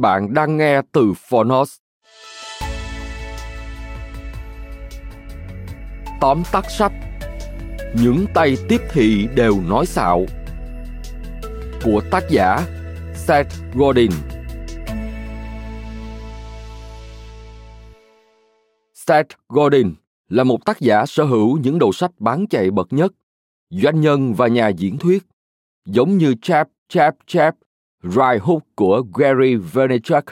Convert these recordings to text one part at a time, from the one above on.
Bạn đang nghe từ Phonos. Tóm tắt sách. Những tay tiếp thị đều nói xạo. Của tác giả Seth Godin. Seth Godin là một tác giả sở hữu những đầu sách bán chạy bậc nhất, doanh nhân và nhà diễn thuyết, giống như Chap Chap Chap Right Hook của Gary Vaynerchuk.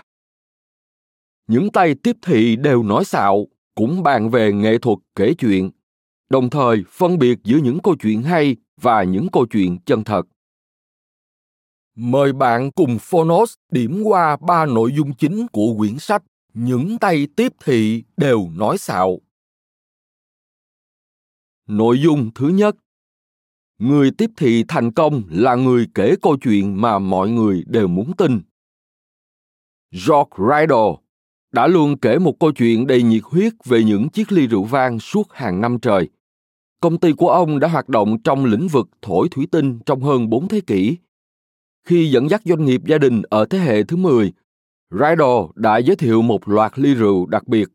Những tay tiếp thị đều nói xạo, cũng bàn về nghệ thuật kể chuyện, đồng thời phân biệt giữa những câu chuyện hay và những câu chuyện chân thật. Mời bạn cùng Phonos điểm qua ba nội dung chính của quyển sách Những tay tiếp thị đều nói xạo. Nội dung thứ nhất người tiếp thị thành công là người kể câu chuyện mà mọi người đều muốn tin george Riddle đã luôn kể một câu chuyện đầy nhiệt huyết về những chiếc ly rượu vang suốt hàng năm trời. Công ty của ông đã hoạt động trong lĩnh vực thổi thủy tinh trong hơn 4 thế kỷ. Khi dẫn dắt doanh nghiệp gia đình ở thế hệ thứ 10, Riddle đã giới thiệu một loạt ly rượu đặc biệt.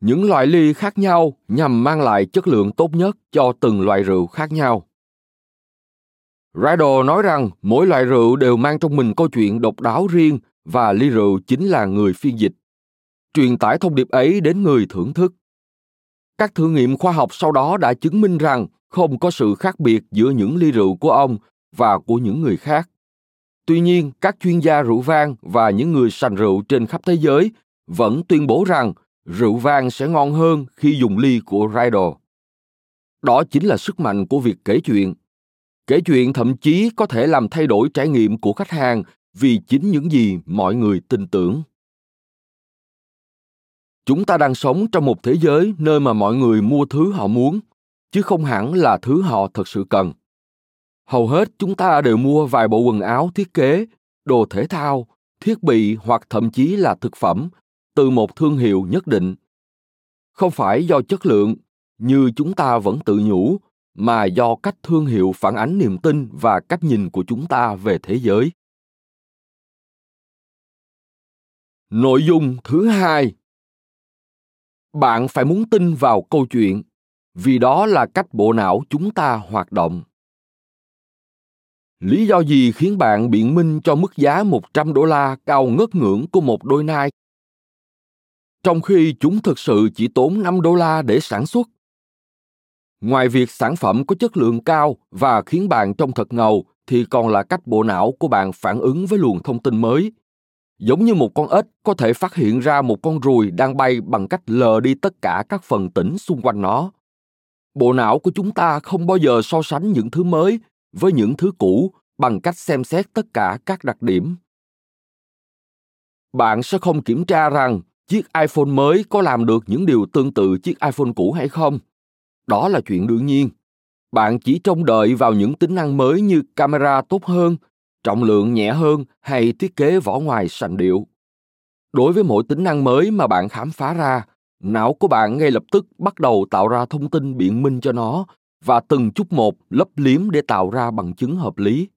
Những loại ly khác nhau nhằm mang lại chất lượng tốt nhất cho từng loại rượu khác nhau. Riddle nói rằng mỗi loại rượu đều mang trong mình câu chuyện độc đáo riêng và ly rượu chính là người phiên dịch. Truyền tải thông điệp ấy đến người thưởng thức. Các thử nghiệm khoa học sau đó đã chứng minh rằng không có sự khác biệt giữa những ly rượu của ông và của những người khác. Tuy nhiên, các chuyên gia rượu vang và những người sành rượu trên khắp thế giới vẫn tuyên bố rằng rượu vang sẽ ngon hơn khi dùng ly của Riddle. Đó chính là sức mạnh của việc kể chuyện kể chuyện thậm chí có thể làm thay đổi trải nghiệm của khách hàng vì chính những gì mọi người tin tưởng. Chúng ta đang sống trong một thế giới nơi mà mọi người mua thứ họ muốn, chứ không hẳn là thứ họ thật sự cần. Hầu hết chúng ta đều mua vài bộ quần áo thiết kế, đồ thể thao, thiết bị hoặc thậm chí là thực phẩm từ một thương hiệu nhất định. Không phải do chất lượng, như chúng ta vẫn tự nhủ mà do cách thương hiệu phản ánh niềm tin và cách nhìn của chúng ta về thế giới nội dung thứ hai bạn phải muốn tin vào câu chuyện, vì đó là cách bộ não chúng ta hoạt động. Lý do gì khiến bạn biện minh cho mức giá 100 đô la cao ngất ngưỡng của một đôi nai? Trong khi chúng thực sự chỉ tốn 5 đô la để sản xuất ngoài việc sản phẩm có chất lượng cao và khiến bạn trông thật ngầu, thì còn là cách bộ não của bạn phản ứng với luồng thông tin mới. Giống như một con ếch có thể phát hiện ra một con ruồi đang bay bằng cách lờ đi tất cả các phần tĩnh xung quanh nó. Bộ não của chúng ta không bao giờ so sánh những thứ mới với những thứ cũ bằng cách xem xét tất cả các đặc điểm. Bạn sẽ không kiểm tra rằng chiếc iphone mới có làm được những điều tương tự chiếc iphone cũ hay không đó là chuyện đương nhiên bạn chỉ trông đợi vào những tính năng mới như camera tốt hơn, trọng lượng nhẹ hơn hay thiết kế vỏ ngoài sành điệu đối với mỗi tính năng mới mà bạn khám phá ra, não của bạn ngay lập tức bắt đầu tạo ra thông tin biện minh cho nó và từng chút một lấp liếm để tạo ra bằng chứng hợp lý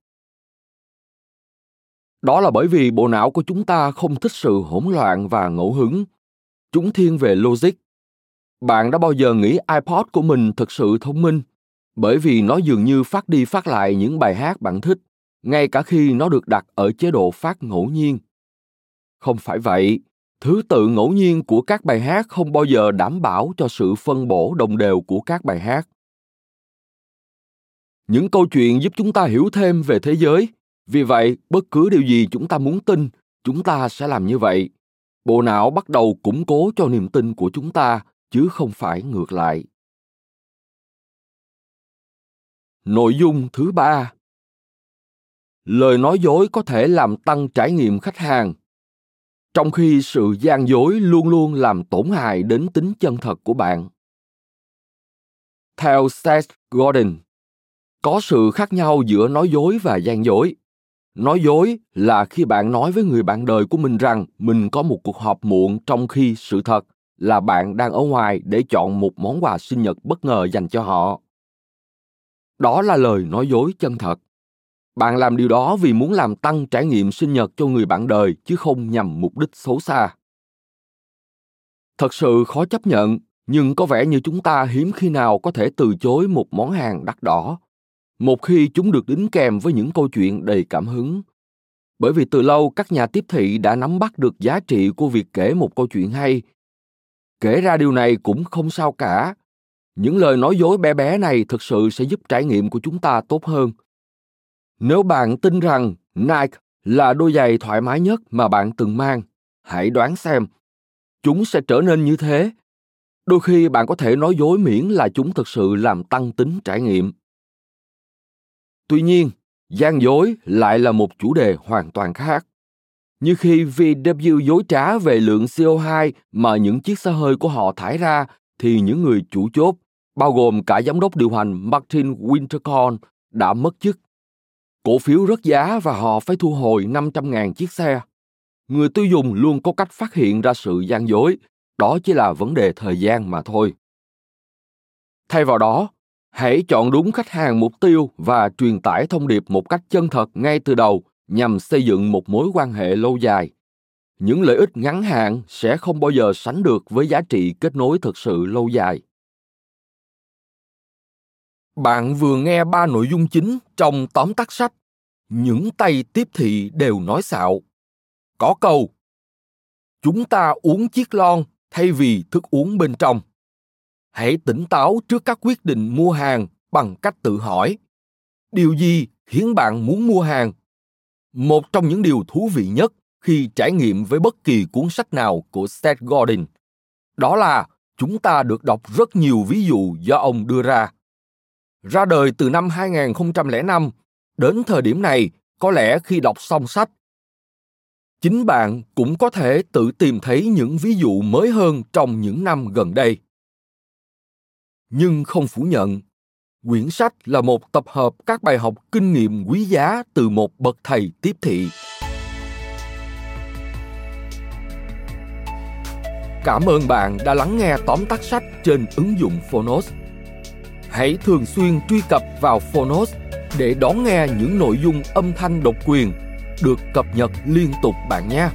Đó là bởi vì bộ não của chúng ta không thích sự hỗn loạn và ngẫu hứng. Chúng thiên về logic. Bạn đã bao giờ nghĩ iPod của mình thực sự thông minh bởi vì nó dường như phát đi phát lại những bài hát bạn thích, ngay cả khi nó được đặt ở chế độ phát ngẫu nhiên. Không phải vậy, thứ tự ngẫu nhiên của các bài hát không bao giờ đảm bảo cho sự phân bổ đồng đều của các bài hát. Những câu chuyện giúp chúng ta hiểu thêm về thế giới, vì vậy bất cứ điều gì chúng ta muốn tin, chúng ta sẽ làm như vậy. Bộ não bắt đầu củng cố cho niềm tin của chúng ta, chứ không phải ngược lại. Nội dung thứ ba Lời nói dối có thể làm tăng trải nghiệm khách hàng, trong khi sự gian dối luôn luôn làm tổn hại đến tính chân thật của bạn. Theo Seth Godin, có sự khác nhau giữa nói dối và gian dối. Nói dối là khi bạn nói với người bạn đời của mình rằng mình có một cuộc họp muộn trong khi sự thật là bạn đang ở ngoài để chọn một món quà sinh nhật bất ngờ dành cho họ. Đó là lời nói dối chân thật. Bạn làm điều đó vì muốn làm tăng trải nghiệm sinh nhật cho người bạn đời chứ không nhằm mục đích xấu xa. Thật sự khó chấp nhận, nhưng có vẻ như chúng ta hiếm khi nào có thể từ chối một món hàng đắt đỏ, một khi chúng được đính kèm với những câu chuyện đầy cảm hứng. Bởi vì từ lâu, các nhà tiếp thị đã nắm bắt được giá trị của việc kể một câu chuyện hay kể ra điều này cũng không sao cả. Những lời nói dối bé bé này thực sự sẽ giúp trải nghiệm của chúng ta tốt hơn. Nếu bạn tin rằng nike là đôi giày thoải mái nhất mà bạn từng mang, hãy đoán xem, chúng sẽ trở nên như thế. Đôi khi bạn có thể nói dối miễn là chúng thực sự làm tăng tính trải nghiệm. Tuy nhiên, gian dối lại là một chủ đề hoàn toàn khác như khi VW dối trá về lượng CO2 mà những chiếc xe hơi của họ thải ra, thì những người chủ chốt, bao gồm cả giám đốc điều hành Martin Winterkorn, đã mất chức. Cổ phiếu rớt giá và họ phải thu hồi 500.000 chiếc xe. Người tiêu dùng luôn có cách phát hiện ra sự gian dối, đó chỉ là vấn đề thời gian mà thôi. Thay vào đó, hãy chọn đúng khách hàng mục tiêu và truyền tải thông điệp một cách chân thật ngay từ đầu nhằm xây dựng một mối quan hệ lâu dài. Những lợi ích ngắn hạn sẽ không bao giờ sánh được với giá trị kết nối thực sự lâu dài. Bạn vừa nghe ba nội dung chính trong tóm tắt sách những tay tiếp thị đều nói xạo. Có câu, chúng ta uống chiếc lon thay vì thức uống bên trong. Hãy tỉnh táo trước các quyết định mua hàng bằng cách tự hỏi, điều gì khiến bạn muốn mua hàng một trong những điều thú vị nhất khi trải nghiệm với bất kỳ cuốn sách nào của Seth Godin đó là chúng ta được đọc rất nhiều ví dụ do ông đưa ra. Ra đời từ năm 2005, đến thời điểm này, có lẽ khi đọc xong sách, chính bạn cũng có thể tự tìm thấy những ví dụ mới hơn trong những năm gần đây. Nhưng không phủ nhận, quyển sách là một tập hợp các bài học kinh nghiệm quý giá từ một bậc thầy tiếp thị. Cảm ơn bạn đã lắng nghe tóm tắt sách trên ứng dụng phonos. Hãy thường xuyên truy cập vào phonos để đón nghe những nội dung âm thanh độc quyền được cập nhật liên tục bạn nhé.